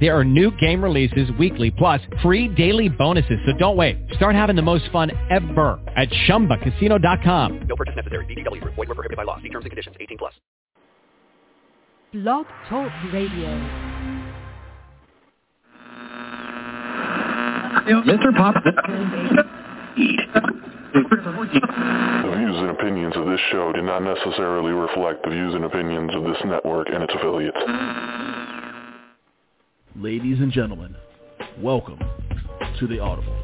There are new game releases weekly, plus free daily bonuses. So don't wait. Start having the most fun ever at ChumbaCasino.com. No purchase necessary. VGW. Void were prohibited by law. See terms and conditions. 18 plus. Blog Talk Radio. Mr. Pop. The views and opinions of this show do not necessarily reflect the views and opinions of this network and its affiliates. Ladies and gentlemen, welcome to the Audible.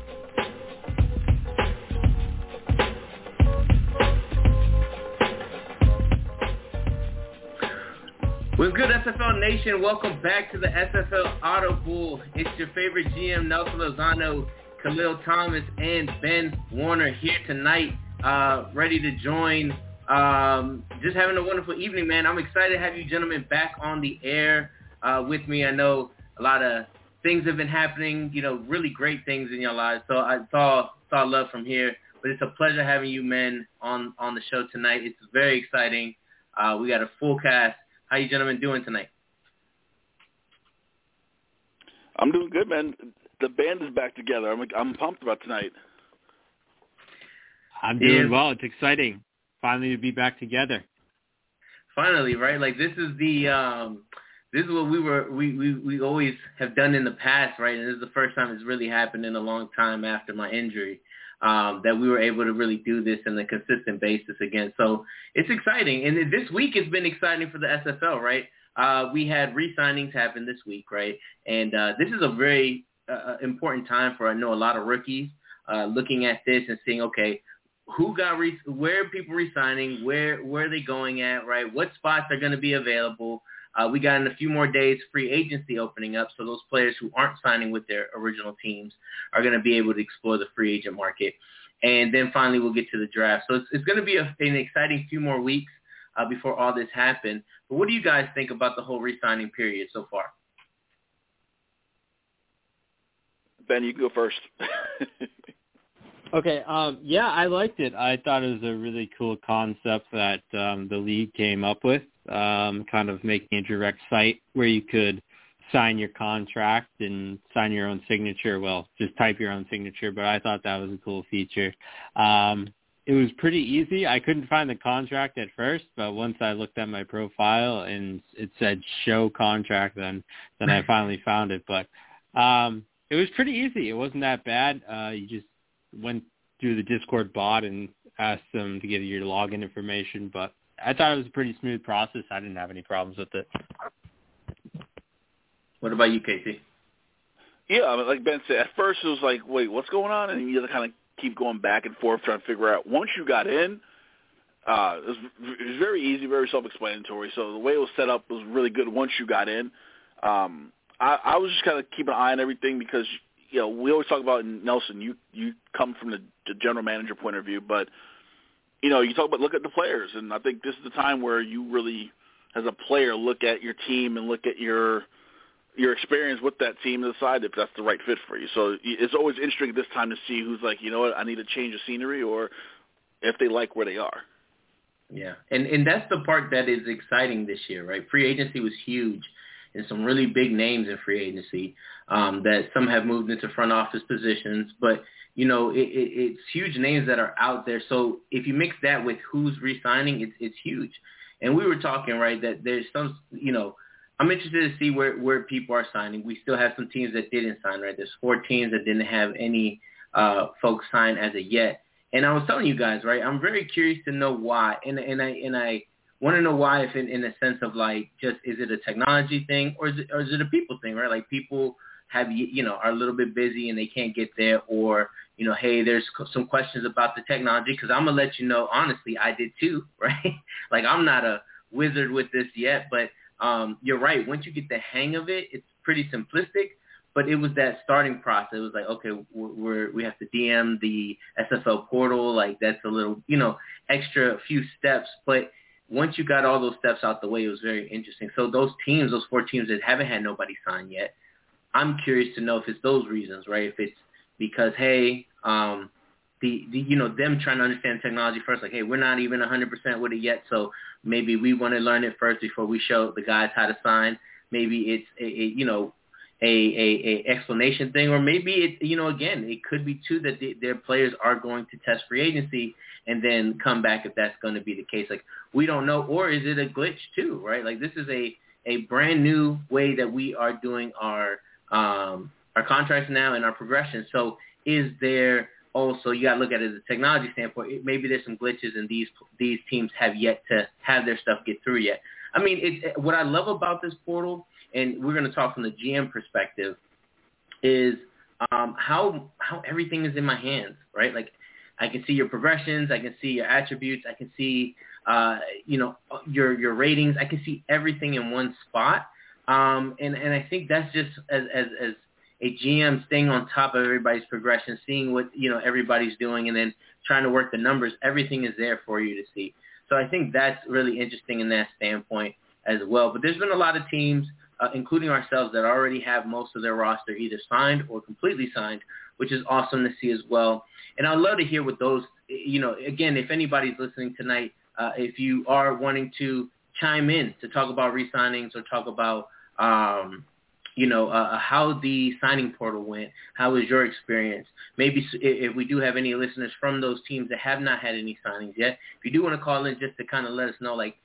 What's good, SFL Nation? Welcome back to the SFL Audible. It's your favorite GM, Nelson Lozano, Khalil Thomas, and Ben Warner here tonight, uh, ready to join. Um, just having a wonderful evening, man. I'm excited to have you gentlemen back on the air uh, with me. I know a lot of things have been happening, you know, really great things in your lives. So I saw saw love from here. But it's a pleasure having you men on on the show tonight. It's very exciting. Uh, we got a full cast how you gentlemen doing tonight? I'm doing good, man. The band is back together. I'm I'm pumped about tonight. I'm doing yeah. well. It's exciting. Finally to be back together. Finally, right? Like this is the um this is what we were we, we, we always have done in the past, right? And this is the first time it's really happened in a long time after my injury um, that we were able to really do this on a consistent basis again. So it's exciting. And this week has been exciting for the SFL, right? Uh, we had re-signings happen this week, right? And uh, this is a very uh, uh, important time for I know a lot of rookies uh, looking at this and seeing, okay, who got re- where are people resigning, where where are they going at, right? What spots are going to be available? Uh, we got in a few more days free agency opening up, so those players who aren't signing with their original teams are going to be able to explore the free agent market. And then finally, we'll get to the draft. So it's, it's going to be a, an exciting few more weeks uh, before all this happens. But what do you guys think about the whole re-signing period so far? Ben, you can go first. okay. Um, yeah, I liked it. I thought it was a really cool concept that um, the league came up with um, kind of making a direct site where you could sign your contract and sign your own signature. Well, just type your own signature, but I thought that was a cool feature. Um, it was pretty easy. I couldn't find the contract at first, but once I looked at my profile and it said show contract, then then I finally found it. But um, it was pretty easy. It wasn't that bad. Uh, you just went through the Discord bot and asked them to give you your login information, but I thought it was a pretty smooth process. I didn't have any problems with it. What about you, KT? Yeah, I mean, like Ben said, at first it was like, wait, what's going on? And you had to kind of keep going back and forth trying to figure out. Once you got in, uh, it, was, it was very easy, very self-explanatory. So the way it was set up was really good once you got in. Um, I, I was just kind of keeping an eye on everything because you know we always talk about Nelson. You you come from the, the general manager point of view, but you know, you talk about look at the players, and I think this is the time where you really, as a player, look at your team and look at your your experience with that team and decide if that's the right fit for you. So it's always interesting this time to see who's like, you know what, I need to change the scenery, or if they like where they are. Yeah, and and that's the part that is exciting this year, right? Free agency was huge, and some really big names in free agency um, that some have moved into front office positions, but you know, it, it, it's huge names that are out there. So if you mix that with who's re-signing, it's it's huge. And we were talking right that there's some, you know, I'm interested to see where where people are signing. We still have some teams that didn't sign. Right, there's four teams that didn't have any uh, folks sign as of yet. And I was telling you guys, right, I'm very curious to know why. And and I and I want to know why, if in, in a sense of like, just is it a technology thing or is it or is it a people thing, right? Like people have you know are a little bit busy and they can't get there, or you know, hey, there's some questions about the technology because I'm gonna let you know honestly, I did too, right? like I'm not a wizard with this yet, but um, you're right. Once you get the hang of it, it's pretty simplistic. But it was that starting process. It was like, okay, we're we have to DM the SFL portal. Like that's a little, you know, extra few steps. But once you got all those steps out the way, it was very interesting. So those teams, those four teams that haven't had nobody sign yet, I'm curious to know if it's those reasons, right? If it's because hey, um, the, the you know them trying to understand technology first, like hey, we're not even 100% with it yet, so maybe we want to learn it first before we show the guys how to sign. Maybe it's a, a you know a, a, a explanation thing, or maybe it you know again it could be too that the, their players are going to test free agency and then come back if that's going to be the case. Like we don't know, or is it a glitch too, right? Like this is a a brand new way that we are doing our um, our contracts now and our progression. So is there also you got to look at it as a technology standpoint. Maybe there's some glitches and these these teams have yet to have their stuff get through yet. I mean, it, what I love about this portal, and we're going to talk from the GM perspective, is um, how how everything is in my hands, right? Like I can see your progressions, I can see your attributes, I can see uh, you know your your ratings, I can see everything in one spot. Um, and and I think that's just as as as a GM staying on top of everybody's progression, seeing what you know everybody's doing, and then trying to work the numbers. Everything is there for you to see. So I think that's really interesting in that standpoint as well. But there's been a lot of teams, uh, including ourselves, that already have most of their roster either signed or completely signed, which is awesome to see as well. And I'd love to hear what those, you know, again, if anybody's listening tonight, uh, if you are wanting to chime in to talk about re-signings or talk about um, you know, uh, how the signing portal went. How was your experience? Maybe if we do have any listeners from those teams that have not had any signings yet, if you do want to call in just to kind of let us know, like,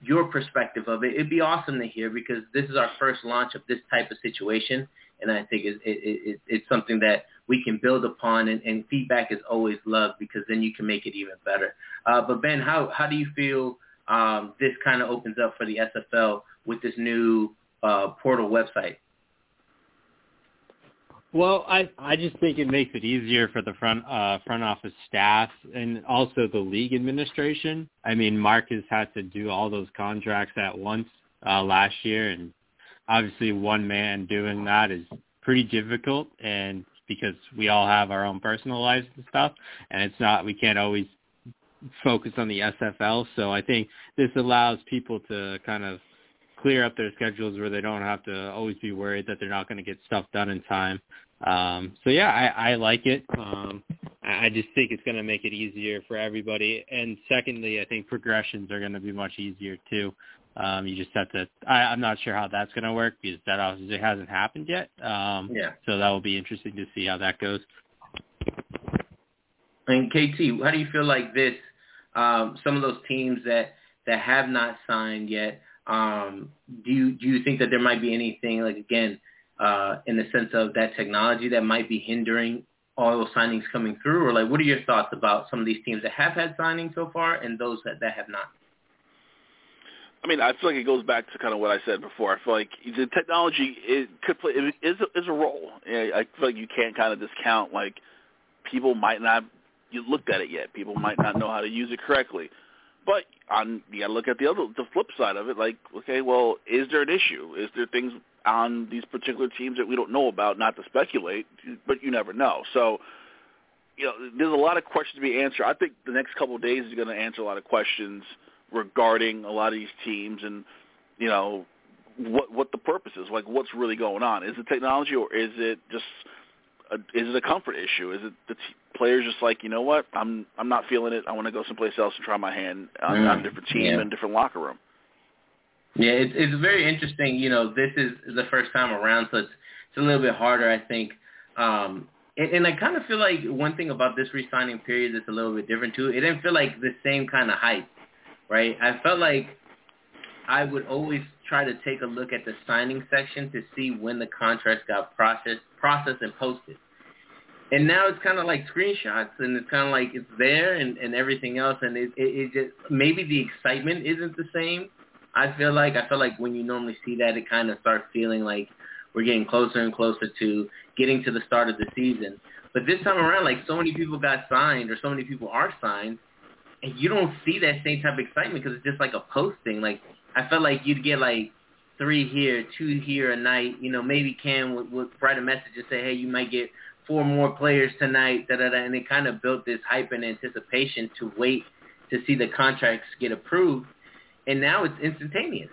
your perspective of it, it'd be awesome to hear because this is our first launch of this type of situation. And I think it's, it, it, it's something that we can build upon, and, and feedback is always loved because then you can make it even better. Uh, but Ben, how how do you feel um, this kind of opens up for the SFL with this new uh, portal website? Well, I I just think it makes it easier for the front uh, front office staff and also the league administration. I mean, Mark has had to do all those contracts at once uh, last year, and obviously one man doing that is pretty difficult. And because we all have our own personal lives and stuff, and it's not we can't always focus on the SFL. So I think this allows people to kind of clear up their schedules where they don't have to always be worried that they're not going to get stuff done in time. Um, so yeah, I, I like it. Um, I just think it's going to make it easier for everybody. And secondly, I think progressions are going to be much easier too. Um, you just have to. I, I'm not sure how that's going to work because that obviously hasn't happened yet. Um, yeah. So that will be interesting to see how that goes. And KT, how do you feel like this? Um, some of those teams that that have not signed yet um, do you do you think that there might be anything like again uh, in the sense of that technology that might be hindering all those signings coming through, or like what are your thoughts about some of these teams that have had signings so far and those that, that have not? I mean, I feel like it goes back to kind of what I said before. I feel like the technology it could play it is is a role. I feel like you can't kind of discount like people might not you looked at it yet. People might not know how to use it correctly. But on you got to look at the other the flip side of it. Like, okay, well, is there an issue? Is there things on these particular teams that we don't know about? Not to speculate, but you never know. So, you know, there's a lot of questions to be answered. I think the next couple of days is going to answer a lot of questions regarding a lot of these teams and you know what what the purpose is. Like, what's really going on? Is it technology or is it just a, is it a comfort issue? Is it the t- players just like you know what I'm I'm not feeling it. I want to go someplace else and try my hand on, mm. on a different team yeah. and different locker room. Yeah, it's it's very interesting. You know, this is the first time around, so it's it's a little bit harder, I think. Um, and, and I kind of feel like one thing about this re-signing period that's a little bit different too. It didn't feel like the same kind of hype, right? I felt like I would always try to take a look at the signing section to see when the contracts got processed, processed and posted. And now it's kind of like screenshots, and it's kind of like it's there and, and everything else, and it, it, it just maybe the excitement isn't the same. I feel like I feel like when you normally see that, it kind of starts feeling like we're getting closer and closer to getting to the start of the season. But this time around, like so many people got signed, or so many people are signed, and you don't see that same type of excitement because it's just like a posting. Like I felt like you'd get like three here, two here a night. You know, maybe Cam would, would write a message and say, hey, you might get four more players tonight, da da da, and it kind of built this hype and anticipation to wait to see the contracts get approved. and now it's instantaneous.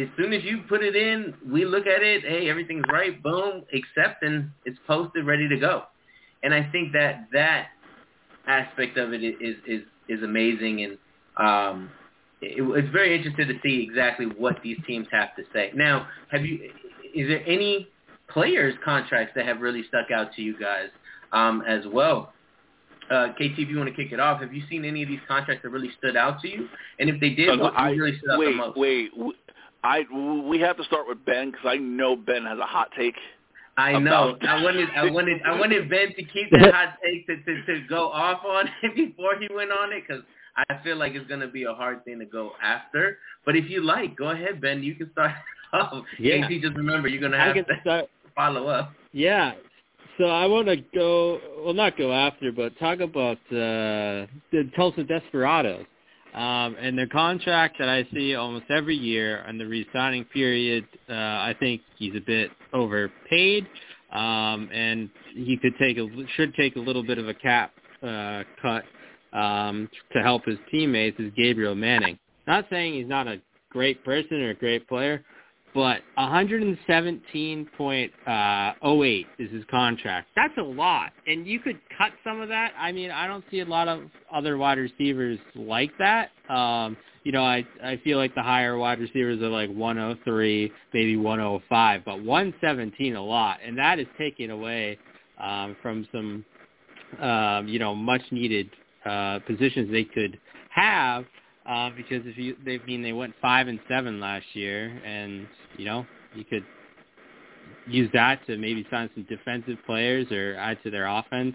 As soon as you put it in, we look at it. Hey, everything's right. Boom, accept, and it's posted, ready to go. And I think that that aspect of it is is is amazing, and um, it, it's very interesting to see exactly what these teams have to say. Now, have you? Is there any players' contracts that have really stuck out to you guys um, as well? Uh, KT, if you want to kick it off, have you seen any of these contracts that really stood out to you? And if they did, Uh, what I- really stood out wait, the most? wait. I we have to start with Ben because I know Ben has a hot take. I know. I wanted, I wanted, I wanted Ben to keep that hot take to, to, to go off on it before he went on it because I feel like it's going to be a hard thing to go after. But if you like, go ahead, Ben. You can start off. Yeah. KT, just remember, you're going to have to start. follow up. Yeah. So I want to go, well, not go after, but talk about uh, the Tulsa Desperados um, and their contract that I see almost every year and the re-signing period. Uh, I think he's a bit overpaid, um, and he could take a should take a little bit of a cap uh, cut um, to help his teammates. Is Gabriel Manning? Not saying he's not a great person or a great player, but 117.08 is his contract. That's a lot, and you could cut some of that. I mean, I don't see a lot of other wide receivers like that. Um, you know, I I feel like the higher wide receivers are like 103, maybe 105, but 117 a lot, and that is taken away um, from some, um, you know, much needed uh, positions they could have. Uh, because if you, they I mean they went five and seven last year, and you know you could use that to maybe sign some defensive players or add to their offense.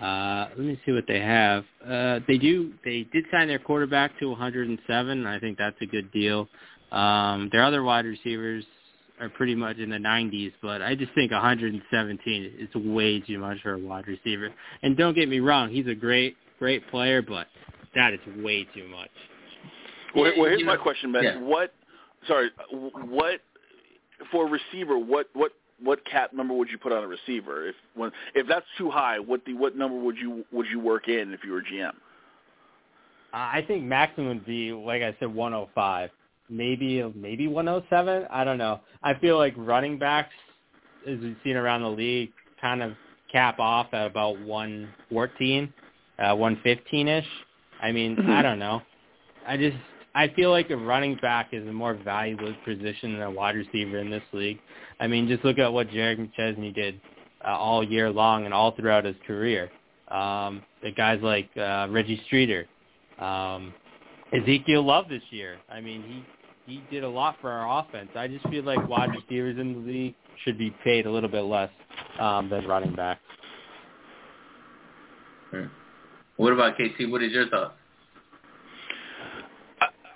Uh, let me see what they have. Uh, they do. They did sign their quarterback to 107. I think that's a good deal. Um, their other wide receivers are pretty much in the 90s, but I just think 117 is way too much for a wide receiver. And don't get me wrong, he's a great, great player, but that is way too much. Well, well here's my question, Ben. yeah. What? Sorry, what for a receiver? What what what cap number would you put on a receiver? If when if that's too high, what the what number would you would you work in if you were GM? I think maximum would be, like I said, 105. Maybe maybe 107. I don't know. I feel like running backs, as we've seen around the league, kind of cap off at about 114, uh, 115ish. I mean, I don't know. I just I feel like a running back is a more valuable position than a wide receiver in this league. I mean, just look at what Jared McChesney did uh, all year long and all throughout his career. Um, the guys like uh, Reggie Streeter, um, Ezekiel Love this year. I mean, he he did a lot for our offense. I just feel like wide receivers in the league should be paid a little bit less um, than running backs. Hmm. What about KT? What is your thought?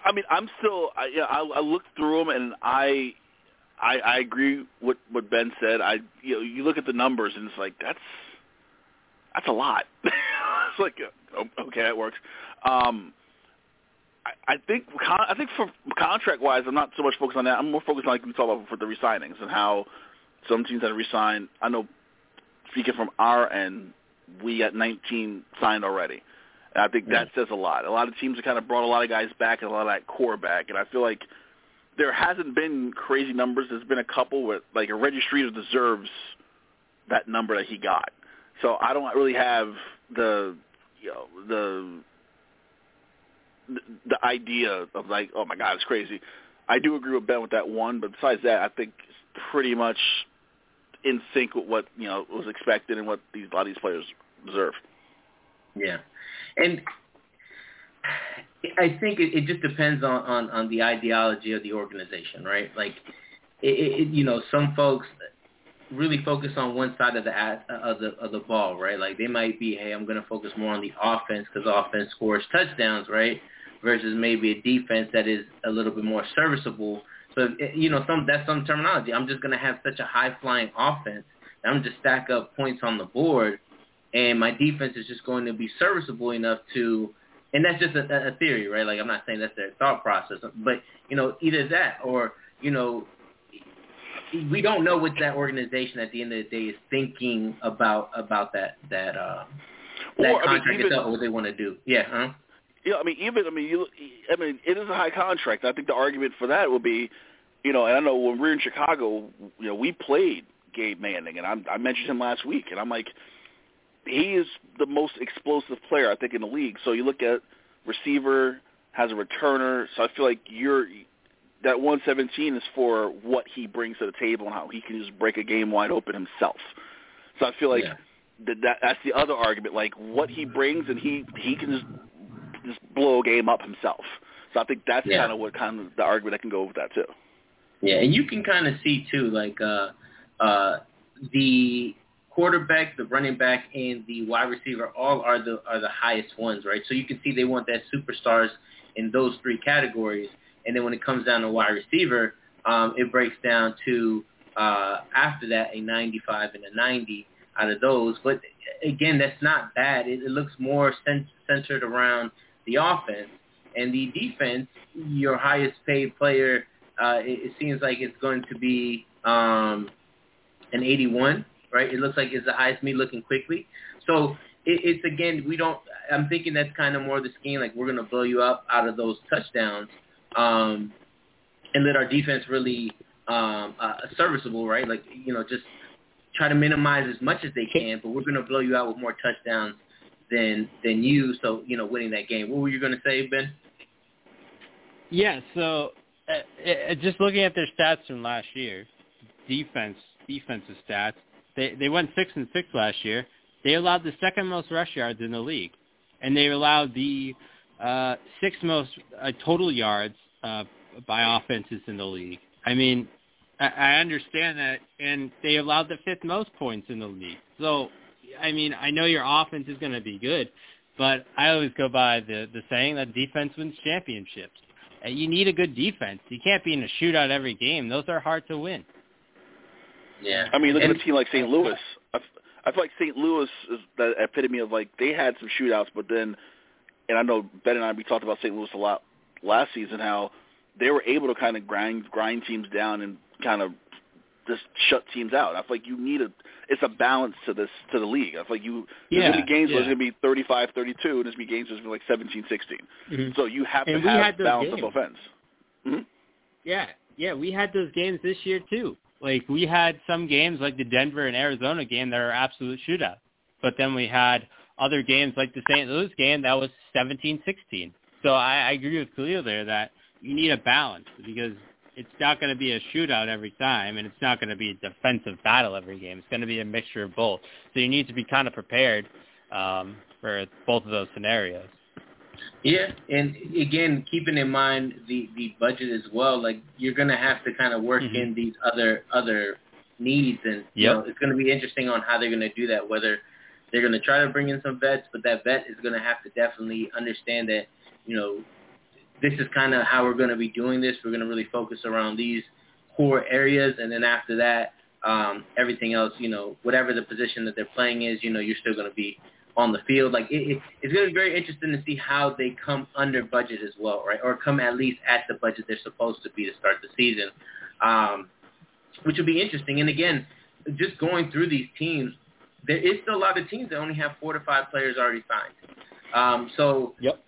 I, mean, I'm still. I, yeah, I, I looked through them and I, I, I agree with what Ben said. I, you know, you look at the numbers and it's like that's, that's a lot. it's like, uh, okay, that works. Um, I, I think, I think for contract wise, I'm not so much focused on that. I'm more focused on like we talked about for the resignings and how some teams had resign. I know, speaking from our end, we got 19 signed already. And I think that says a lot. A lot of teams have kind of brought a lot of guys back and a lot of that core back. And I feel like there hasn't been crazy numbers. There's been a couple where, like, a registry deserves that number that he got. So I don't really have the, you know, the the, the idea of like, oh my God, it's crazy. I do agree with Ben with that one, but besides that, I think it's pretty much in sync with what you know was expected and what these a lot of these players deserve. Yeah, and I think it, it just depends on, on on the ideology of the organization, right? Like, it, it, you know, some folks really focus on one side of the of the of the ball, right? Like they might be, hey, I'm going to focus more on the offense because offense scores touchdowns, right? Versus maybe a defense that is a little bit more serviceable. So eh, you know, some that's some terminology. I'm just going to have such a high flying offense. I'm just stack up points on the board, and my defense is just going to be serviceable enough to. And that's just a, a theory, right? Like I'm not saying that's their thought process, but you know, either that or you know, we don't know what that organization at the end of the day is thinking about about that that uh, that Or, I mean, contract even- itself or what they want to do. Yeah, huh? Yeah, I mean, even I mean, you, I mean, it is a high contract. I think the argument for that would be, you know, and I know when we were in Chicago, you know, we played Gabe Manning, and I, I mentioned him last week, and I'm like, he is the most explosive player I think in the league. So you look at receiver, has a returner, so I feel like you're that 117 is for what he brings to the table and how he can just break a game wide open himself. So I feel like Yeah. that, that that's the other argument, like what he brings and he he can just just blow a game up himself. So I think that's Yeah. kind of what kind of the argument I can go with that too. Yeah, and you can kind of see too, like uh, uh, the quarterback, the running back, and the wide receiver all are the are the highest ones, right? So you can see they want that superstars in those three categories, and then when it comes down to wide receiver, um, it breaks down to uh, after that a 95 and a 90 out of those. But again, that's not bad. It, it looks more cent- centered around the offense and the defense. Your highest paid player uh, it, it seems like it's going to be um, an 81, right? It looks like it's the highest me looking quickly. So it, it's again, we don't. I'm thinking that's kind of more the scheme. Like we're to blow you up out of those touchdowns, um, and let our defense really um, uh, serviceable, right? Like you know, just try to minimize as much as they can, but we're to blow you out with more touchdowns than than you. So you know, winning that game. What were you to say, Ben? Yeah, so uh, uh, just looking at their stats from last year, defense defensive stats, they they went six and six last year. They allowed the second most rush yards in the league, and they allowed the uh, sixth most uh, total yards uh, by offenses in the league. I mean, I, I understand that, and they allowed the fifth most points in the league. So, I mean, I know your offense is going to be good, but I always go by the the saying that defense wins championships. You need a good defense. You can't be in a shootout every game. Those are hard to win. Yeah, I mean, look And- at a team like St. Louis. I, f- I feel like St. Louis is the epitome of like they had some shootouts, but then, and I know Ben and I we talked about St. Louis a lot last season how they were able to kind of grind grind teams down and kind of just shut teams out. I feel like you need a it's a balance to this to the league. I feel like you there's Yeah, gonna be games where yeah. there's gonna be 35, 32, and there's gonna be games where there's gonna be like 17, 16. Mhm. So you have And to have balance games. of offense. hmm Yeah, yeah, we had those games this year too. Like we had some games like the Denver and Arizona game that are absolute shootouts. But then we had other games like the St. Louis game that was 17-16. So I, I agree with Khalil there that you need a balance because it's not going to be a shootout every time and it's not going to be a defensive battle every game. It's going to be a mixture of both. So you need to be kind of prepared um, for both of those scenarios. Yeah, and again, keeping in mind the the budget as well, like you're gonna have to kind of work Mhm. in these other other needs, and you know it's gonna be interesting on how they're gonna do that. Whether they're gonna try to bring in some vets, but that vet is gonna have to definitely understand that you know this is kind of how we're gonna be doing this. We're gonna really focus around these core areas, and then after that, um, everything else, you know, whatever the position that they're playing is, you know, you're still gonna be on the field. Like it, it, it's going to be very interesting to see how they come under budget as well, right? Or come at least at the budget they're supposed to be to start the season, um, which will be interesting. And again, just going through these teams, there is still a lot of teams that only have four to five players already signed. Um, so Yep.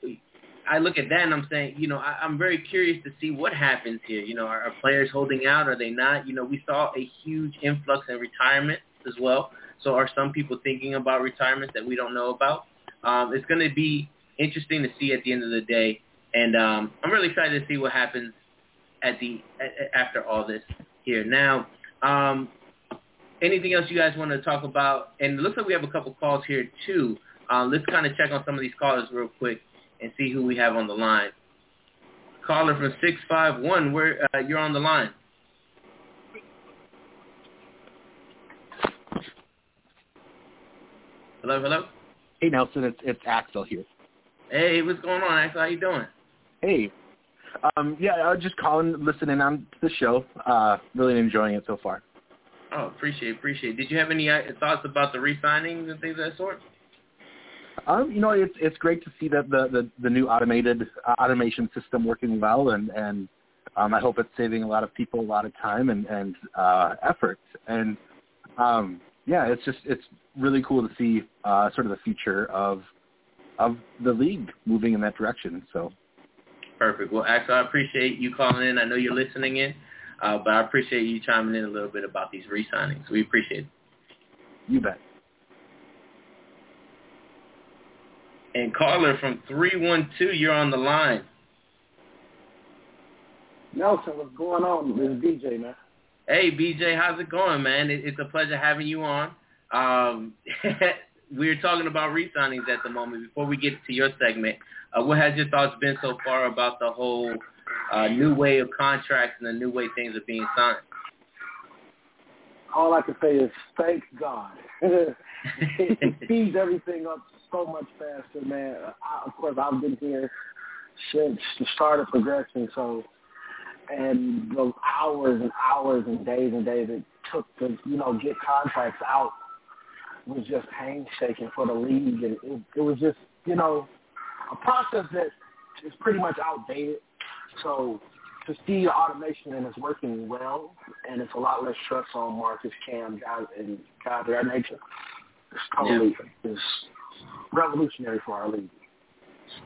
I look at that and I'm saying, you know, I, I'm very curious to see what happens here. You know, are, are players holding out? Are they not? You know, we saw a huge influx in retirement as well. So are some people thinking about retirement that we don't know about? Um, it's going to be interesting to see at the end of the day, and um, I'm really excited to see what happens at the after all this here. Now, um, anything else you guys want to talk about? And it looks like we have a couple calls here too. Uh, let's kind of check on some of these callers real quick and see who we have on the line. Caller from six five one, where uh, you're on the line. Hello, hello. Hey Nelson, it's it's Axel here. Hey, what's going on, Axel? How you doing? Hey. Um, yeah, I was just calling, listening on to the show. Uh, really enjoying it so far. Oh, appreciate, appreciate. Did you have any uh, thoughts about the re-signings and things of that sort? Um, you know, it's it's great to see that the the, the new automated uh, automation system working well, and and um, I hope it's saving a lot of people a lot of time and and uh, effort. And um, yeah, it's just it's really cool to see uh, sort of the future of of the league moving in that direction. So Perfect. Well, Axel, I appreciate you calling in. I know you're listening in, uh, but I appreciate you chiming in a little bit about these re-signings. We appreciate it. You bet. And caller from 312, you're on the line. Nelson, what's going on? This is BJ, man. Hey, BJ, how's it going, man? It, it's a pleasure having you on. Um, we're talking about re-signings at the moment. Before we get to your segment, uh, what has your thoughts been so far about the whole uh, new way of contracts and the new way things are being signed? All I can say is thank God. it speeds everything up so much faster, man. I, of course, I've been here since the start of progression, so and the hours and hours and days and days it took to you know get contracts out was just painstaking for the league, and it, it was just you know a process that is pretty much outdated. So to see the automation and it's working well, and it's a lot less stress on Marcus, Cam, guys, and guys of that nature. It's totally yeah. is revolutionary for our league.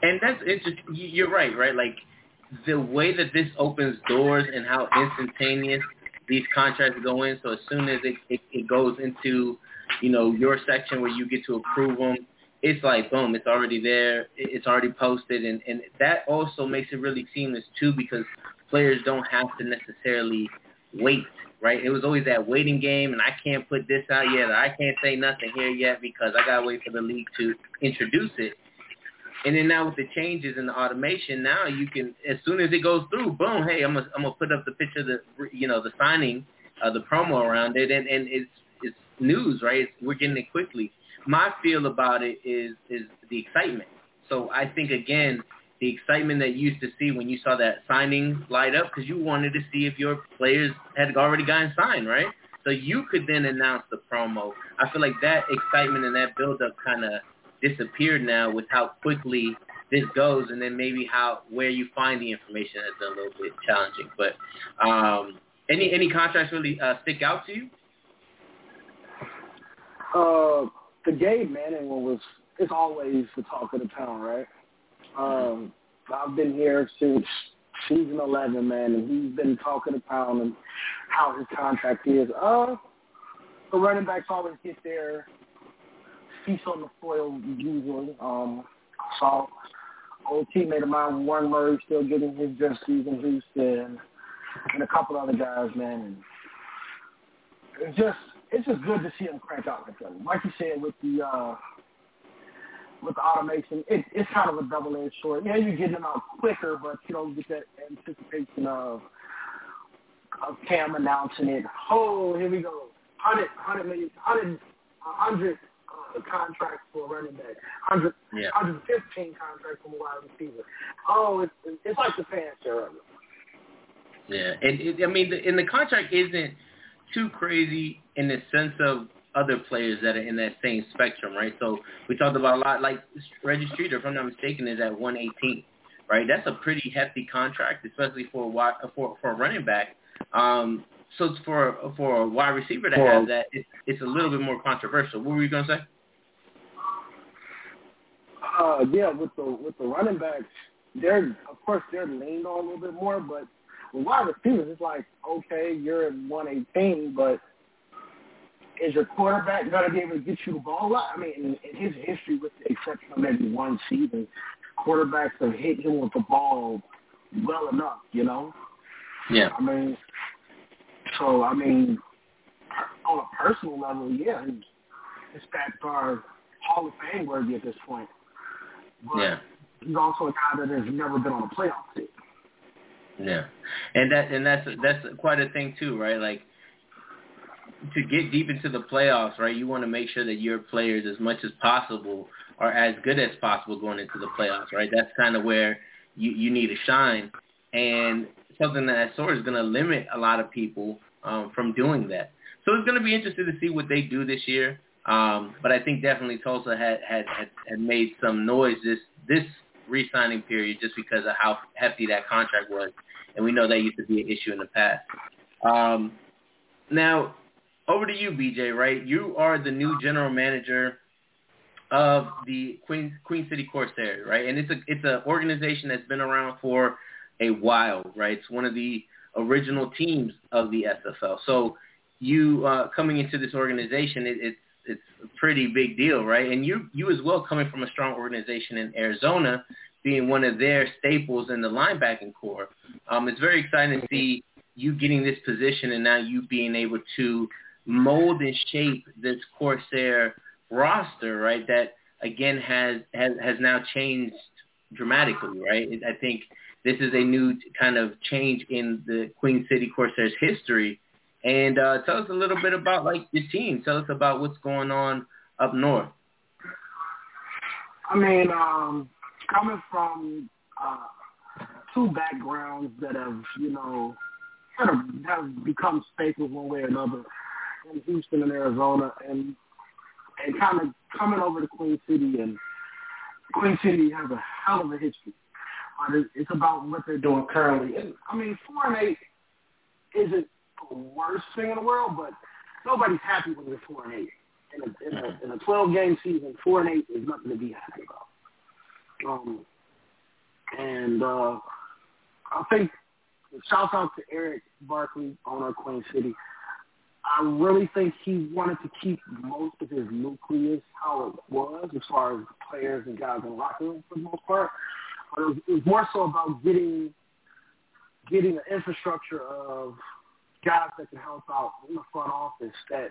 And that's it's you're right, right? Like the way that this opens doors and how instantaneous these contracts go in. So as soon as it, it, it goes into, you know, your section where you get to approve them, it's like boom, it's already there, it's already posted, and and that also makes it really seamless too because players don't have to necessarily wait, right? It was always that waiting game, and I can't put this out yet, or I can't say nothing here yet because I gotta wait for the league to introduce it. And then now with the changes in the automation, now you can, as soon as it goes through, boom, hey, I'm gonna, I'm gonna put up the picture, of the you know, the signing, uh, the promo around it, and and it's it's news, right? It's, we're getting it quickly. My feel about it is is the excitement. So I think again, the excitement that you used to see when you saw that signing light up, because you wanted to see if your players had already gotten signed, right? So you could then announce the promo. I feel like that excitement and that build up kind of disappeared now with how quickly this goes, and then maybe how where you find the information has been a little bit challenging. But um, any any contracts really uh, stick out to you? Uh, the Gabe Manning one was it's always the talk of the town, right? Um, I've been here since season eleven, man, and he's been talking to town and how his contract is. Uh, the running backs always get there piece on the foil usually. Um, saw old teammate of mine, Warren Murray, still getting his just season Houston, and a couple other guys, man. And it's just it's just good to see them crank out like that. Like you said, with the uh, with the automation, it, it's kind of a double-edged sword. Yeah, you're getting them out quicker, but you don't get that anticipation of of Cam announcing it. Oh, here we go, hundred, hundred million, hundred, hundred a contract for a running back, 100, yeah. 115 contract for a wide receiver. Oh, it's it's like the fanfare of. Yeah, and it, I mean, the, and the contract isn't too crazy in the sense of other players that are in that same spectrum, right? So we talked about a lot, like Reggie Streeter, if I'm not mistaken, is at 118, right? That's a pretty hefty contract, especially for a for for a running back. Um, so for for a wide receiver to well, have that, it's, it's a little bit more controversial. What were you gonna say? Uh, yeah, with the with the running backs, they're of course they're leaned on a little bit more, but with wide receivers, it's like okay, you're at 118, but is your quarterback going to be able to get you the ball? I mean, in, in his history, with the exception of maybe one season, quarterbacks have hit him with the ball well enough, you know. Yeah. I mean, so I mean, on a personal level, yeah, his, his stats are Hall of Fame worthy at this point. But yeah. he's also a guy that has never been on a playoff team. Yeah, and that and that's that's quite a thing too, right? Like to get deep into the playoffs, right? You want to make sure that your players, as much as possible, are as good as possible going into the playoffs, right? That's kind of where you you need to shine, and something that sort of is going to limit a lot of people um, from doing that. So it's going to be interesting to see what they do this year. Um, but I think definitely Tulsa had, had, had, had made some noise this, this re-signing period just because of how hefty that contract was. And we know that used to be an issue in the past. Um, now, over to you, BJ, right? You are the new general manager of the Queen Queen City Corsairs, right? And it's a it's an organization that's been around for a while, right? It's one of the original teams of the SFL. So you uh, coming into this organization, it, it's it's a pretty big deal, right? And you you as well coming from a strong organization in Arizona, being one of their staples in the linebacking core. Um, it's very exciting to see you getting this position and now you being able to mold and shape this Corsair roster, right? That again has has has now changed dramatically, right? I think this is a new kind of change in the Queen City Corsairs history. And uh, tell us a little bit about like your team. Tell us about what's going on up north. I mean, um, coming from uh, two backgrounds that have, you know, kind of have become staples one way or another in Houston and Arizona, and and kind of coming over to Queen City, and Queen City has a hell of a history. It's about what they're doing currently. And I mean, four and eight isn't worst thing in the world, but nobody's happy when you're four and eight. In a, in a, in a 12 game season, four and eight is nothing to be happy about. Um, and uh, I think shout out to Eric Barkley, owner of Queen City. I really think he wanted to keep most of his nucleus how it was as far as players and guys in the locker room for the most part. But it was, it was more so about getting getting an infrastructure of guys that can help out in the front office that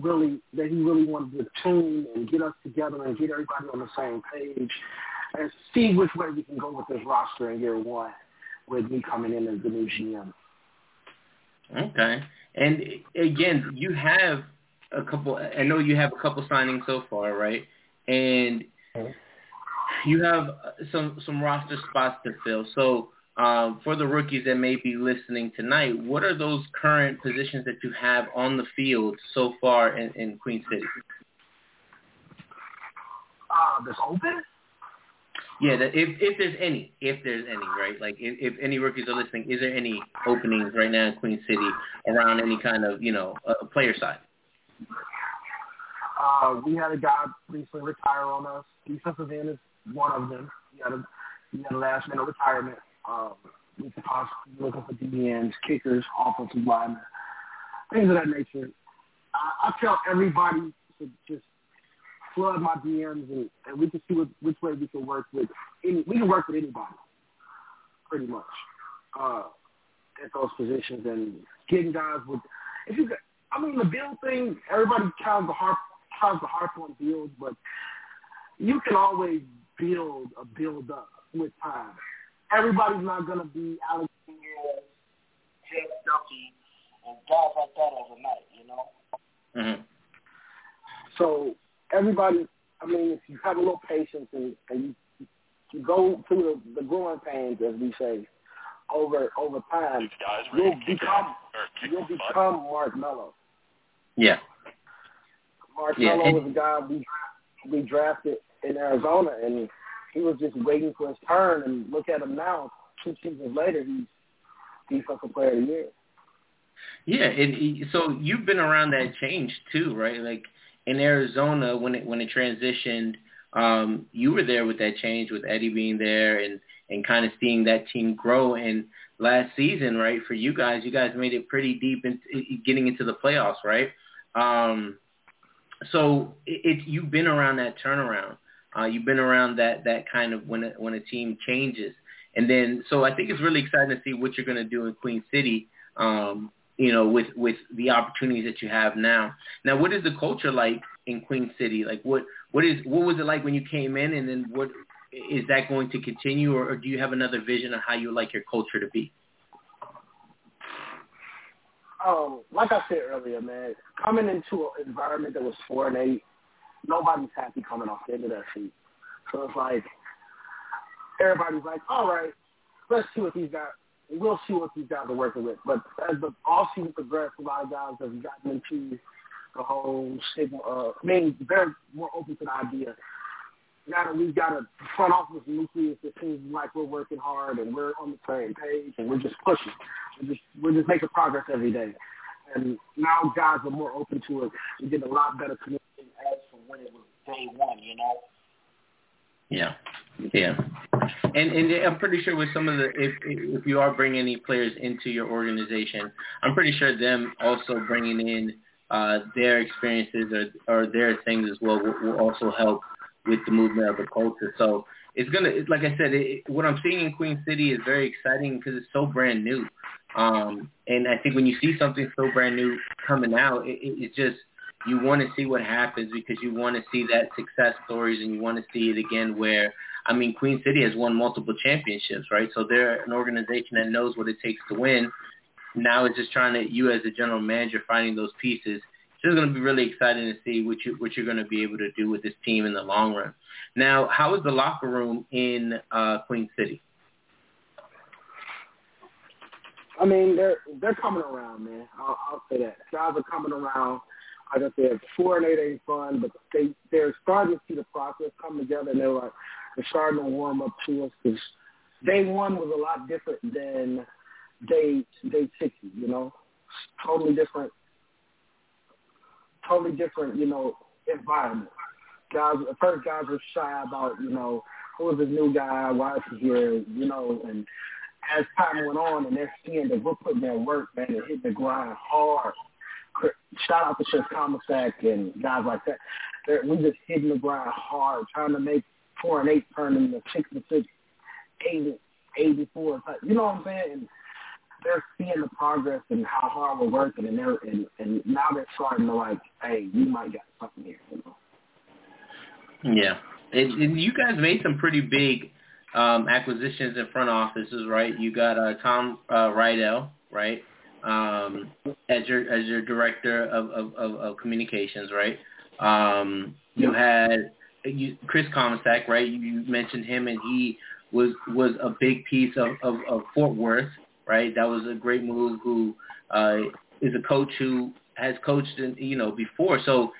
really that he really wanted to tune and get us together and get everybody on the same page and see which way we can go with this roster in year one with me coming in as the new GM. Okay. And again, you have a couple. I know you have a couple signings so far, right? And mm-hmm. you have some some roster spots to fill. So um, for the rookies that may be listening tonight, what are those current positions that you have on the field so far in, in Queen City? Uh, that's open. Yeah, that if if there's any, if there's any, right? Like if, if any rookies are listening, is there any openings right now in Queen City around any kind of you know uh, player side? Uh, we had a guy recently retire on us. Defensive end is one of them. He had a he had a last minute retirement. Um, looking for DBNs, kickers, offensive linemen, things of that nature. I, I tell everybody to just flood my DMs and, and we can see what, which way we can work with. Any, we can work with anybody, pretty much, uh, at those positions and getting guys with. If you, I mean, the build thing, everybody tries to harp tries to harp on build, but you can always build a build up with time. Everybody's not gonna be Alex Ramirez, Jeff Duffy, and guys like that overnight, you know. Mm-hmm. So everybody, I mean, if you have a little patience and, and you, you go through the, the growing pains, as we say, over over time, you'll become you'll become Mark Mello. Yeah. Mark Yeah, Mello and- was a guy we we drafted in Arizona, and he was just waiting for his turn. And look at him now, two seasons later, he's defensive player of the year. Yeah, and so you've been around that change too, right? Like in Arizona when it when it transitioned, um, you were there with that change with Eddie being there and and kind of seeing that team grow. And last season, right, for you guys, you guys made it pretty deep in getting into the playoffs, right? Um, so it, it you've been around that turnaround. Uh, you've been around that that kind of when a, when a team changes, and then so I think it's really exciting to see what you're going to do in Queen City. Um, you know, with with the opportunities that you have now. Now, what is the culture like in Queen City? Like, what what is what was it like when you came in, and then what is that going to continue, or, or do you have another vision of how you like your culture to be? um, like I said earlier, man, coming into an environment that was four and eight, nobody's happy coming off the end of that seat. So it's like everybody's like, all right, let's see what these guys. We'll see what these guys are working with. But as the off season progressed, a lot of guys have gotten into the whole stigma. Uh, I mean, they're more open to the idea. Now that we've got a front office nucleus that seems like we're working hard and we're on the same page and we're just pushing. We're just we're just making progress every day. And now guys are more open to it. We're getting a lot better communication when it was day one. You know. Yeah, yeah, and and I'm pretty sure with some of the if if you are bringing any players into your organization, I'm pretty sure them also bringing in uh, their experiences or or their things as well will, will also help with the movement of the culture. So it's gonna, like I said, it, what I'm seeing in Queen City is very exciting because it's so brand new. Um, and I think when you see something so brand new coming out, it, it, it's just you want to see what happens because you want to see that success stories and you want to see it again where I mean Queen City has won multiple championships, right? So they're an organization that knows what it takes to win. Now it's just trying to you as a general manager finding those pieces. It's just going to be really exciting to see what you what you're going to be able to do with this team in the long run. Now, how is the locker room in uh, Queen City? I mean, they're they're coming around, man. I'll, I'll say that guys are coming around. Like I said, four and eight ain't fun, but they they're starting to see the process come together, and they're like they're starting to warm up to us because day one was a lot different than day day sixty. You know, totally different, totally different. You know, environment. Guys, at first guys were shy about you know who is this new guy, why is he here, you know, and as time went on and they're seeing that we're putting in work, man, and hitting the grind hard. Shout out to Chef Comstock and guys like that. They're, we just hitting the grind hard, trying to make four and eight turn into six and six, eight, eighty-four. You know what I'm saying? And they're seeing the progress and how hard we're working, and they're and, and now they're starting to like, hey, you might got something here, you know. Yeah, and, and you guys made some pretty big um, acquisitions in front offices, right? You got uh, Tom uh, Rydell, right, um, as your as your director of, of, of, of communications, right? Um, you had you, Chris Comstock, right? You mentioned him, and he was was a big piece of, of, of Fort Worth, right? That was a great move. Who uh, is a coach who has coached, in, you know, before, so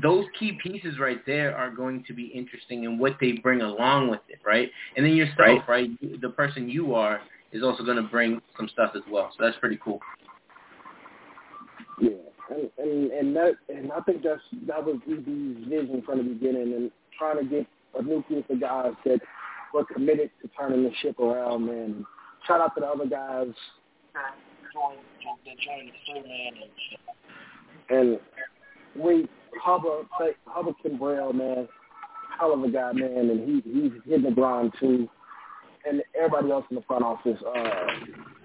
those key pieces right there are going to be interesting in what they bring along with it, right? And then yourself, right? right? The person you are is also going to bring some stuff as well. So that's pretty cool. Yeah, and and, and that and I think that's that was EB's vision from the beginning, and trying to get a nucleus of guys that were committed to turning the ship around, man. Shout out to the other guys that joined the crew, man, and we Hubba Hubba Kimbrell, man, hell of a guy, man, and he he's hitting the ground too. And everybody else in the front office, uh,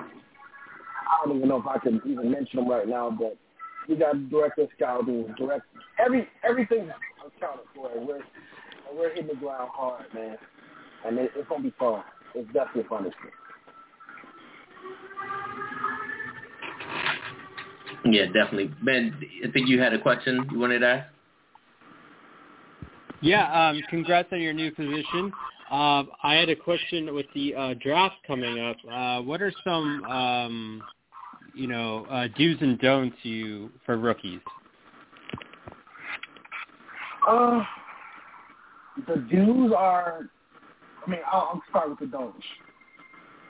I don't even know if I can even mention them right now, but we got director scouting, direct every everything accounted for. We're we're hitting the ground hard, man, and it, it's gonna be fun. It's definitely fun this year. Yeah, definitely. Ben, I think you had a question you wanted to ask? Yeah, um, congrats on your new position. Uh, I had a question with the uh, draft coming up. Uh, what are some, um, you know, uh, do's and don'ts you for rookies? Uh, the do's are, I mean, I'll, I'll start with the don'ts.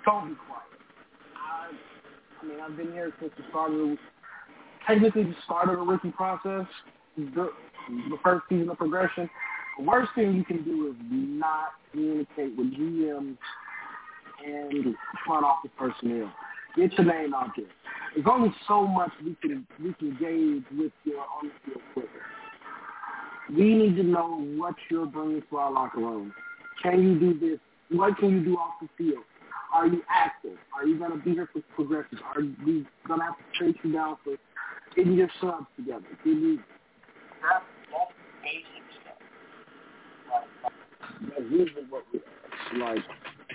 Don't be quiet. I, I mean, I've been here since the start of the, technically the start of the rookie process, the, the first season of progression. Worst thing you can do is not communicate with GMs and front office personnel. Get your name out there. There's only so much we can we can gauge with your on the field player. We need to know what you're bringing to our locker room. Can you do this? What can you do off the field? Are you active? Are you going to be here for progressions? Are we going to have to chase you down for getting your subs together? You that's basic stuff. That's usually what we like.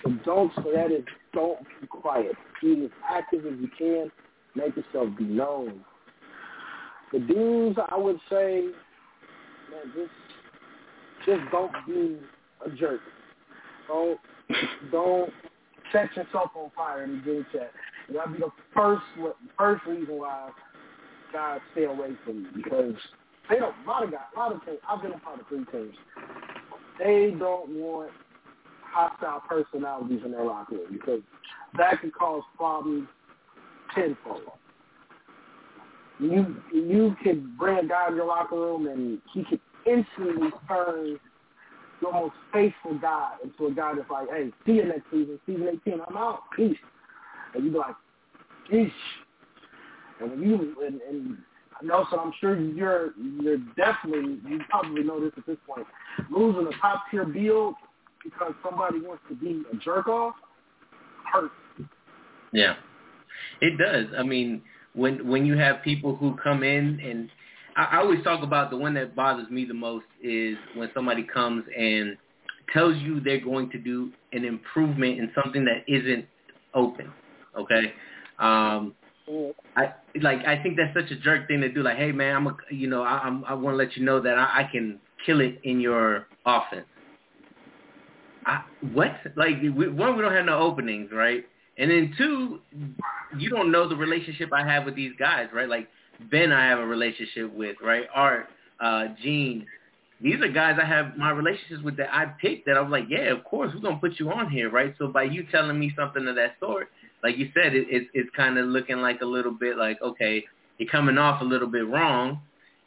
The don'ts for that is don't be quiet. Be as active as you can. Make yourself be known. The dudes, I would say, man, just just don't be a jerk. Don't don't set yourself on fire in the group chat. That'd be the first first reason why guys stay away from you because they don't. A lot of guys, a lot of teams. I've been a part of three teams. They don't want hostile personalities in their locker room because that could cause problems tenfold. You you could bring a guy in your locker room and he could instantly turn your most faithful guy into a guy that's like, hey, see you next season, season 18, I'm out, peace. And you be like, peace. And when you, and, and Nelson, I'm sure you're, you're definitely, you probably know this at this point, losing a top tier build because somebody wants to be a jerk off hurts. Yeah, it does. I mean, when when you have people who come in and I, I always talk about the one that bothers me the most is when somebody comes and tells you they're going to do an improvement in something that isn't open. Okay. Um, I like. I think that's such a jerk thing to do. Like, hey man, I'm a, you know, I, I'm, I want to let you know that I, I can kill it in your offense. I, what? Like, we, one, we don't have no openings, right? And then two, you don't know the relationship I have with these guys, right? Like Ben, I have a relationship with, right? Art, uh, Gene. These are guys I have my relationships with that I picked. That I was like, yeah, of course we're gonna put you on here, right? So by you telling me something of that sort, like you said, it, it, it's kind of looking like a little bit like, okay, you're coming off a little bit wrong.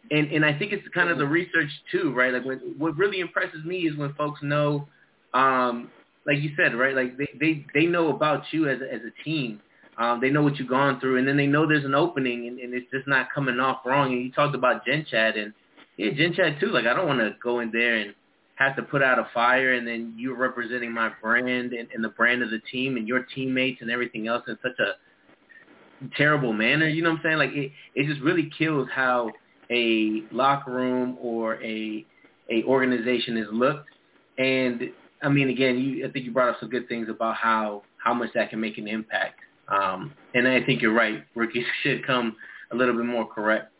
And and I think it's kind of the research too, right? Like when, what really impresses me is when folks know um, like you said, right? Like they they they know about you as a, as a team. Um, they know what you've gone through, and then they know there's an opening, and, and it's just not coming off wrong. And you talked about Gen Chat, and yeah, Gen Chat too. Like I don't want to go in there and have to put out a fire, and then you're representing my brand and, and the brand of the team and your teammates and everything else in such a terrible manner. You know what I'm saying? Like it it just really kills how a locker room or a a organization is looked. And I mean, again, you, I think you brought up some good things about how how much that can make an impact. Um, and I think you're right. Rookies should come a little bit more correct.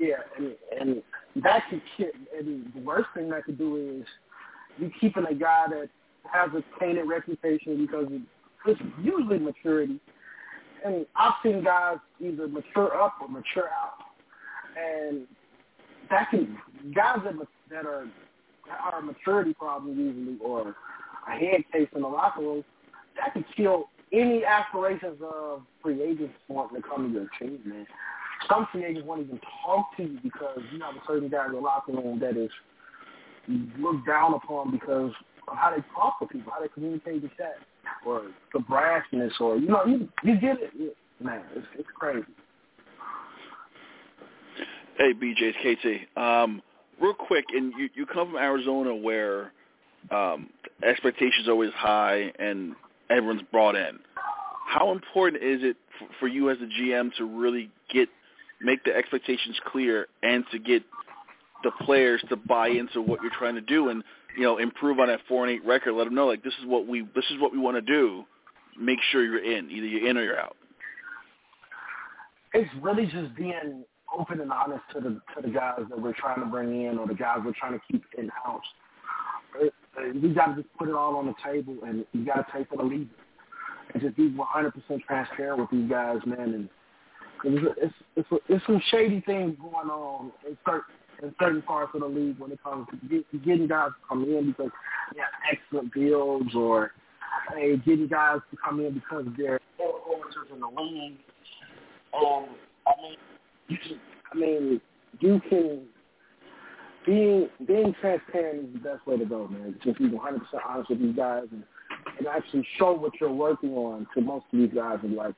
Yeah, and, and that could and the worst thing that could do is you keeping a guy that has a tainted reputation because it's usually maturity. And I've seen guys either mature up or mature out, and that can guys that that are are a maturity problem usually or a head case in the locker room, that could kill any aspirations of free agents wanting to come to your team, man. Some free agents won't even talk to you because you have a certain guy in the locker room that is looked down upon because of how they talk to people, how they communicate with chat, or the brashness, or you know, you you get it, man. It's it's crazy. Hey, BJ, it's KT. Um, real quick, and you you come from Arizona where um, expectations are always high and everyone's brought in. How important is it for, for you as a GM to really get make the expectations clear and to get the players to buy into what you're trying to do and you know improve on that four and eight record? Let them know like this is what we this is what we want to do. Make sure you're in. Either you're in or you're out. It's really just being open and honest to the to the guys that we're trying to bring in or the guys we're trying to keep in house. Uh, we got to just put it all on the table, and you got to take it or leave it, and just be 100% transparent with these guys, man. And it's it's it's, some shady things going on in certain in certain parts of the league when it comes to get, getting guys to come in because they have excellent builds, or hey, getting guys to come in because they're influencers in the league. And I mean, you can, I mean, you can being being transparent is the best way to go, man. Just be 100 percent honest with these guys and and actually show what you're working on to most of these guys and like,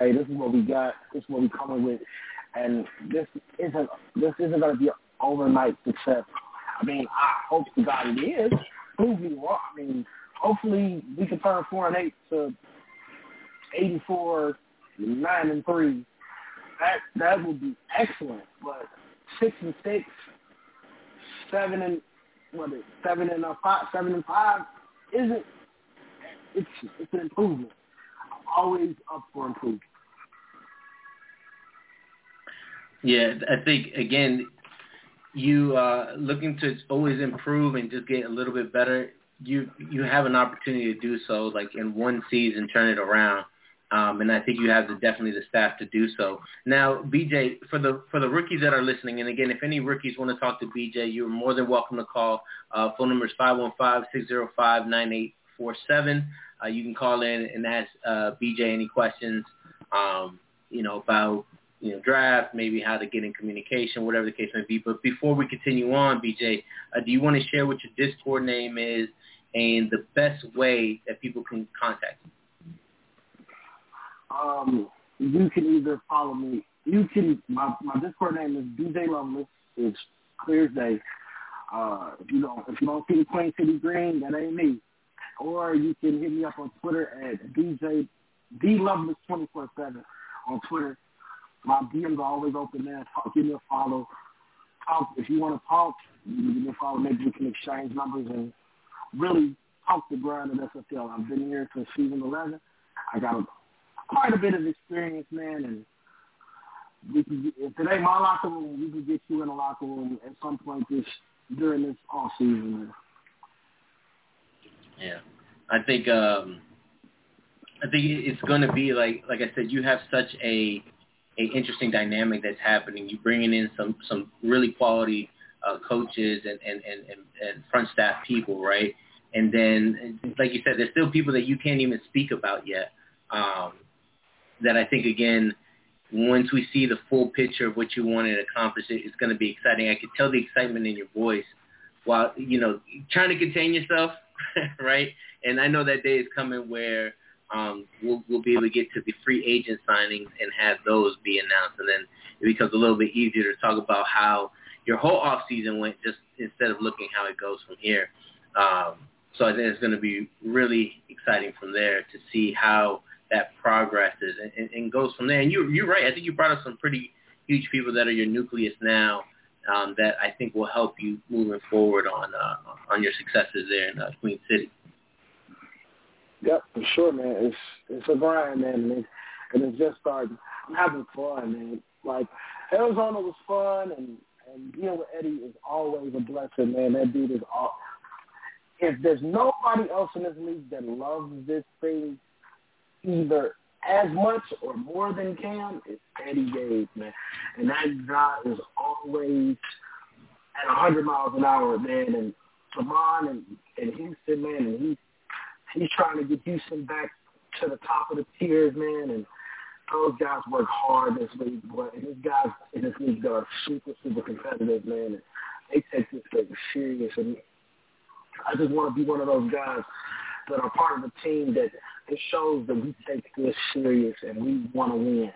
hey, this is what we got, this is what we coming with, and this isn't this isn't to be an overnight success. I mean, I hope to God it is. Prove me wrong. I mean, hopefully we can turn four and eight to 84, nine and three that that would be excellent. But six and six, seven and what is seven and a five, seven and five isn't. It's it's an improvement. I'm always up for improvement. Yeah, I think again, you uh, looking to always improve and just get a little bit better. You you have an opportunity to do so, like in one season, turn it around. Um, and I think you have the, definitely the staff to do so. Now, BJ, for the for the rookies that are listening, and again, if any rookies want to talk to BJ, you're more than welcome to call. Uh, phone number is five one five six zero five nine eight four seven. Uh, you can call in and ask uh, BJ any questions, um, you know, about you know, draft, maybe how to get in communication, whatever the case may be. But before we continue on, BJ, uh, do you want to share what your Discord name is and the best way that people can contact you? Um, you can either follow me. You can my my Discord name is BJ Lovelace. It's clear as day. Uh, if you don't if you don't see the Queen City Green, that ain't me. Or you can hit me up on Twitter at DJ D twenty four seven on Twitter. My DMs are always open there. Talk, give me a follow. Talk if you want to talk. Give me a follow. Maybe we can exchange numbers and really talk the grind at SFL. I've been here since season eleven. I got a, quite a bit of experience, man, and we can, if it my locker room, we can get you in a locker room at some point this during this off season. Yeah, I think um, I think it's going to be like like I said, you have such a a interesting dynamic that's happening. You're bringing in some some really quality uh, coaches and, and and and front staff people, right? And then, like you said, there's still people that you can't even speak about yet. Um, that I think again, once we see the full picture of what you wanted to accomplish, it's going to be exciting. I could tell the excitement in your voice while you know trying to contain yourself, right? And I know that day is coming where um, we'll, we'll be able to get to the free agent signings and have those be announced, and then it becomes a little bit easier to talk about how your whole off season went, just instead of looking how it goes from here. Um, so I think it's going to be really exciting from there to see how that progresses and, and, and goes from there. And you, you're right. I think you brought up some pretty huge people that are your nucleus now um, that I think will help you moving forward on uh, on your successes there in uh, Queen City. Yep, for sure, man. It's it's a grind, man, and it's, and it's just starting. I'm having fun, man. Like Arizona was fun, and and being with Eddie is always a blessing, man. That dude is all. If there's nobody else in this league that loves this thing either as much or more than Cam, it's Eddie Gates, man. And that guy is always at 100 miles an hour, man. And Tavon and, and Houston, man, and he's he's trying to get Houston back to the top of the tiers, man. And those guys work hard this week, but these guys in this league are super, super competitive, man. And they take this thing serious. And I just want to be one of those guys that are part of the team that it shows that we take this serious and we want to win.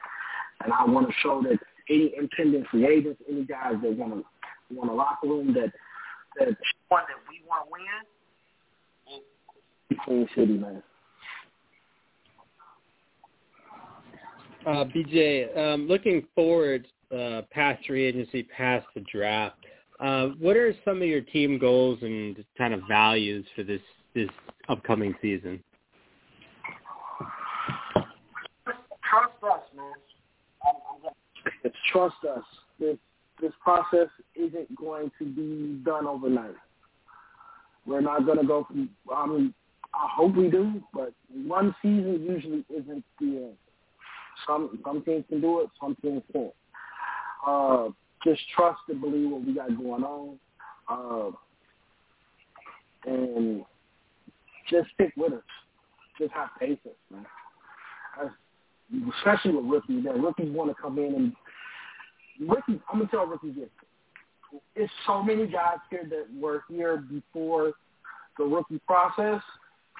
And I want to show that any impending free agents, any guys that want to want a locker room that that one that we want to win Queen City, man. Uh, BJ, um, looking forward uh, past free agency, past the draft, uh, what are some of your team goals and kind of values for this this upcoming season? Trust us, man. It's trust us. This this process isn't going to be done overnight. We're not going to go from. I mean, I hope we do, but one season usually isn't the end. Some some teams can do it, some teams can't. Uh, just trust and believe what we got going on, uh, and just stick with us. Just have patience, man. especially with rookies, that rookies want to come in and rookies. I'm gonna tell rookies this: it's so many guys here that were here before the rookie process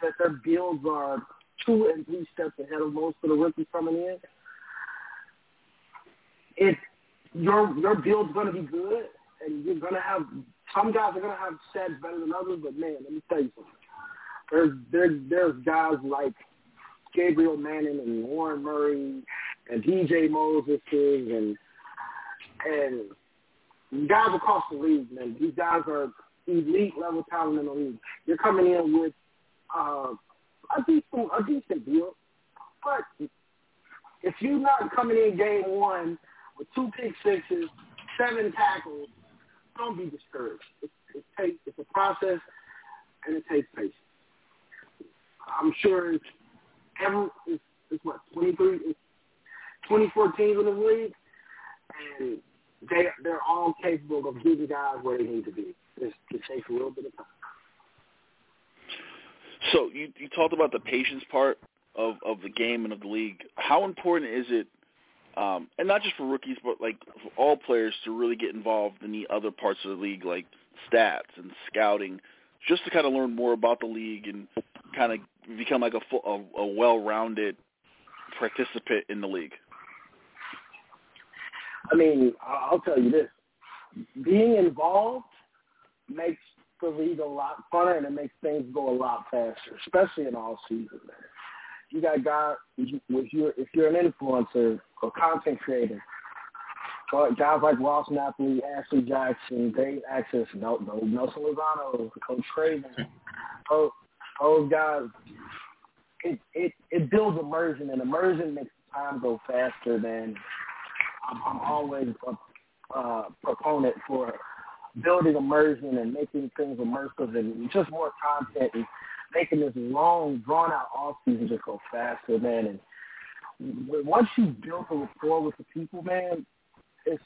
that their builds are two and three steps ahead of most of the rookies coming in. If your your build's to be good, and you're to have some guys are to have sets better than others, but man, let me tell you something. There's there's there's guys like Gabriel Manning and Warren Murray and DJ Moses and and guys across the league, man. These guys are elite level talent in the league. You're coming in with uh, a decent a decent deal. But if you're not coming in game one with two pick sixes, seven tackles, don't be discouraged. It, it takes it's a process and it takes patience. I'm sure it's ever it's, it's what twenty three it's twenty four teams in the league, and they they're all capable of getting guys where they need to be. It, it takes a little bit of time. So you you talked about the patience part of of the game and of the league. How important is it um, and not just for rookies, but like for all players to really get involved in the other parts of the league, like stats and scouting, just to kind of learn more about the league and kind of become like a, full, a, a well-rounded participant in the league. I mean, I'll tell you this: being involved makes the league a lot funner and it makes things go a lot faster, especially in all season. You got guys if you're if you're an influencer or content creator, but guys like Ross Napoli, Ashley Jackson, Dave Access, no, no, Nelson Lozano, Coach Craven, those, those guys, it, it it builds immersion, and immersion makes time go faster than I'm, I'm always a uh, proponent for building immersion and making things immersive and just more content and making this long, drawn out off season just go faster, man. And once you build a rapport with the people, man, it's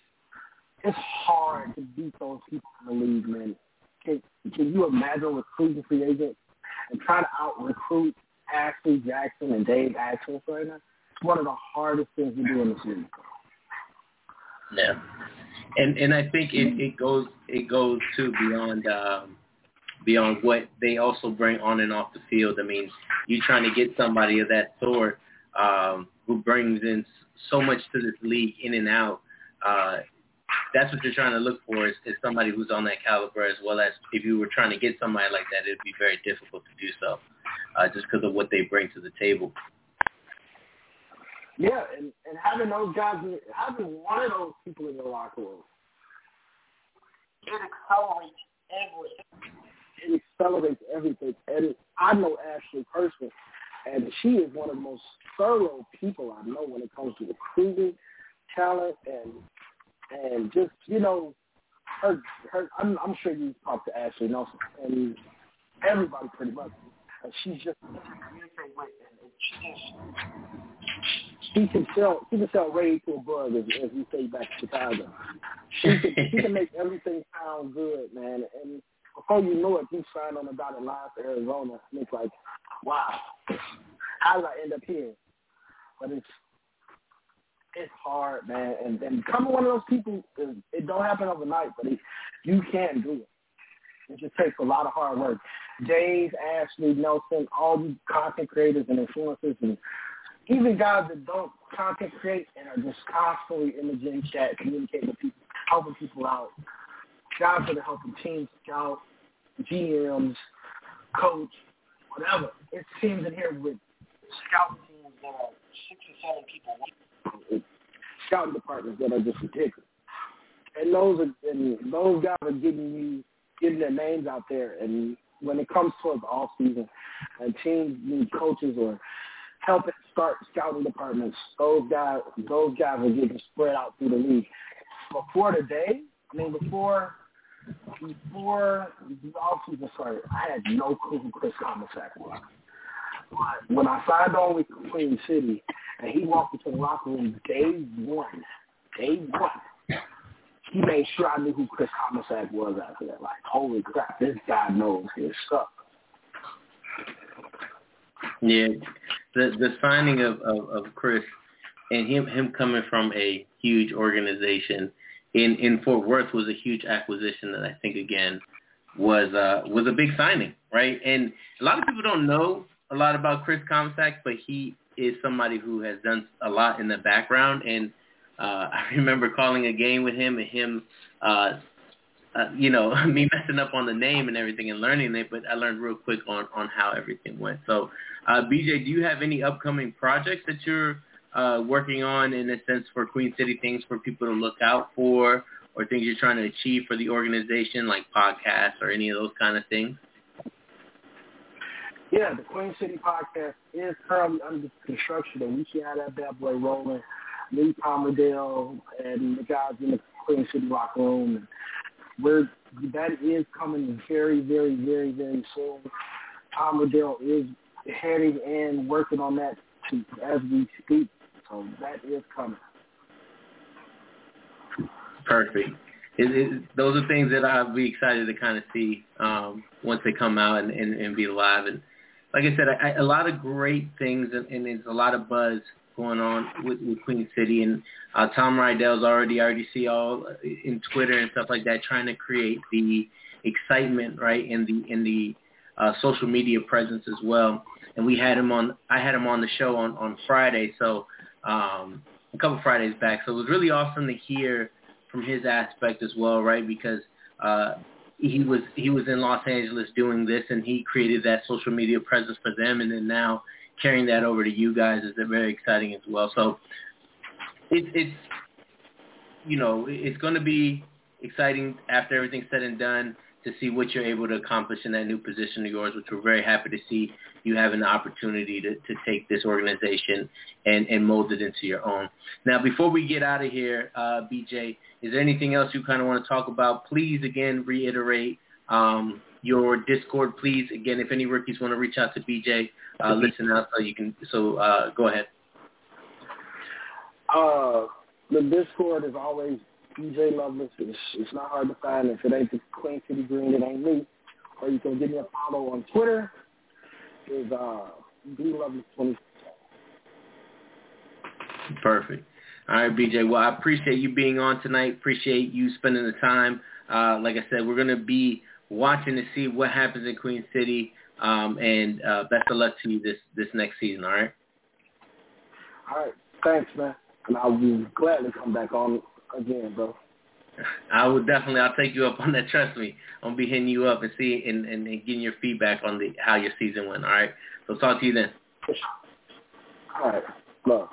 it's hard to beat those people in the league, man. Can, can you imagine recruiting free agents and trying to out recruit Ashley Jackson and Dave Axel right now? It's one of the hardest things to do in this league. Yeah, and and I think it, it goes it goes to beyond um, beyond what they also bring on and off the field. I mean, you're trying to get somebody of that sort um, who brings in so much to this league in and out. Uh, that's what you're trying to look for is, is somebody who's on that caliber as well as if you were trying to get somebody like that, it'd be very difficult to do so uh, just because of what they bring to the table. Yeah, and, and having those guys, having one of those people in your locker room, it accelerates everything. It accelerates everything. And I know Ashley personally, and she is one of the most thorough people I know when it comes to recruiting talent and and just you know her her. I'm, I'm sure you talked to Ashley Nelson and everybody pretty much. And she's just communicate with and she just she can sell she can sell Ray to a bug as, as we say back in Chicago. She can she can make everything sound good, man. And before you know it, you sign on the dotted line for Arizona, and it's like, wow, how did I end up here? But it's it's hard, man. And and becoming one of those people, is, it don't happen overnight, but it, you can do it. It just takes a lot of hard work. Dave, Ashley, Nelson, all these content creators and influencers and even guys that don't content create and are just constantly in the gym chat, communicating with people, helping people out. Guys that are helping teams scout, GMs, coach, whatever. It seems in here with scouting teams that are six or seven people, scouting departments that are just ridiculous. And those are and those guys are getting you getting their names out there. And when it comes towards off season, and teams need coaches or helping start scouting departments. Those guys, those guys are getting spread out through the league. Before today, I mean, before before the offseason started, I had no clue who Chris Comstock was. But when I signed on with Queen City, and he walked into the locker room day one, day one, he made sure I knew who Chris Comstock was after that. Like, holy crap, this guy knows his stuff. Yeah, the the signing of, of, of Chris and him him coming from a huge organization in in Fort Worth was a huge acquisition that I think again was uh was a big signing, right? And a lot of people don't know a lot about Chris Comstock, but he is somebody who has done a lot in the background and uh I remember calling a game with him and him uh uh, you know, me messing up on the name and everything and learning it, but I learned real quick on, on how everything went. So, uh, BJ, do you have any upcoming projects that you're uh, working on in a sense for Queen City things for people to look out for or things you're trying to achieve for the organization like podcasts or any of those kind of things? Yeah, the Queen City podcast is currently under construction and we should have that bad boy rolling. Me, Palmerdale, and the guys in the Queen City locker room. We're that is coming very, very, very, very soon. Rydell is heading and working on that to, as we speak. So that is coming. Perfect. It, it, those are things that I'll be excited to kind of see um, once they come out and, and, and be live. And like I said, I, I, a lot of great things, and, and there's a lot of buzz going on with, with Queen City, and uh, Tom Rydell's already already see all in Twitter and stuff like that trying to create the excitement right in the in the uh, social media presence as well. And we had him on. I had him on the show on on Friday, so um, a couple Fridays back. So it was really awesome to hear from his aspect as well, right? Because uh, he was he was in Los Angeles doing this, and he created that social media presence for them, and then now carrying that over to you guys is very exciting as well. So it, it's you know it's going to be exciting after everything's said and done to see what you're able to accomplish in that new position of yours, which we're very happy to see you having the opportunity to, to take this organization and, and mold it into your own. Now, before we get out of here, uh, BJ, is there anything else you kind of want to talk about? Please, again, reiterate um, your Discord, please. Again, if any rookies want to reach out to BJ, uh, listen out so you can. So uh, go ahead. Uh, the Discord is always BJ Lovelace. It's, it's not hard to find. If it ain't the Queen City Green, it ain't me. Or you can give me a follow on Twitter. Is uh, B Lovelace twenty. Perfect. All right, BJ. Well, I appreciate you being on tonight. Appreciate you spending the time. Uh, like I said, we're going to be watching to see what happens in Queen City. Um, and uh, best of luck to you this, this next season, all right? All right. Thanks, man. And I'll be glad to come back on again, bro. I will definitely. I'll take you up on that. Trust me. I'm gonna be hitting you up and see and, and, and getting your feedback on the how your season went. All right. So talk to you then. All right. Love.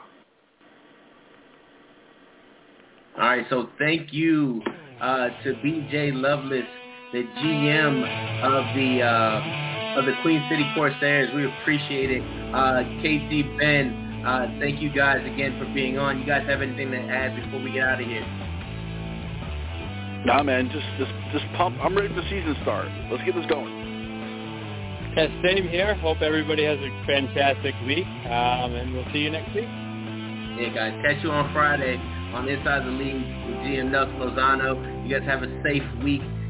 All right. So thank you uh, to BJ Lovelace, the GM of the uh, of the Queen City Corsairs. We appreciate it. Uh, KT Ben, uh, thank you guys again for being on. You guys have anything to add before we get out of here? Nah, man, just just just pump. I'm ready for the season start. Let's get this going. Yeah, same here. Hope everybody has a fantastic week, um, and we'll see you next week. Yeah, guys, catch you on Friday on Inside the League with GM Nelson Lozano. You guys have a safe week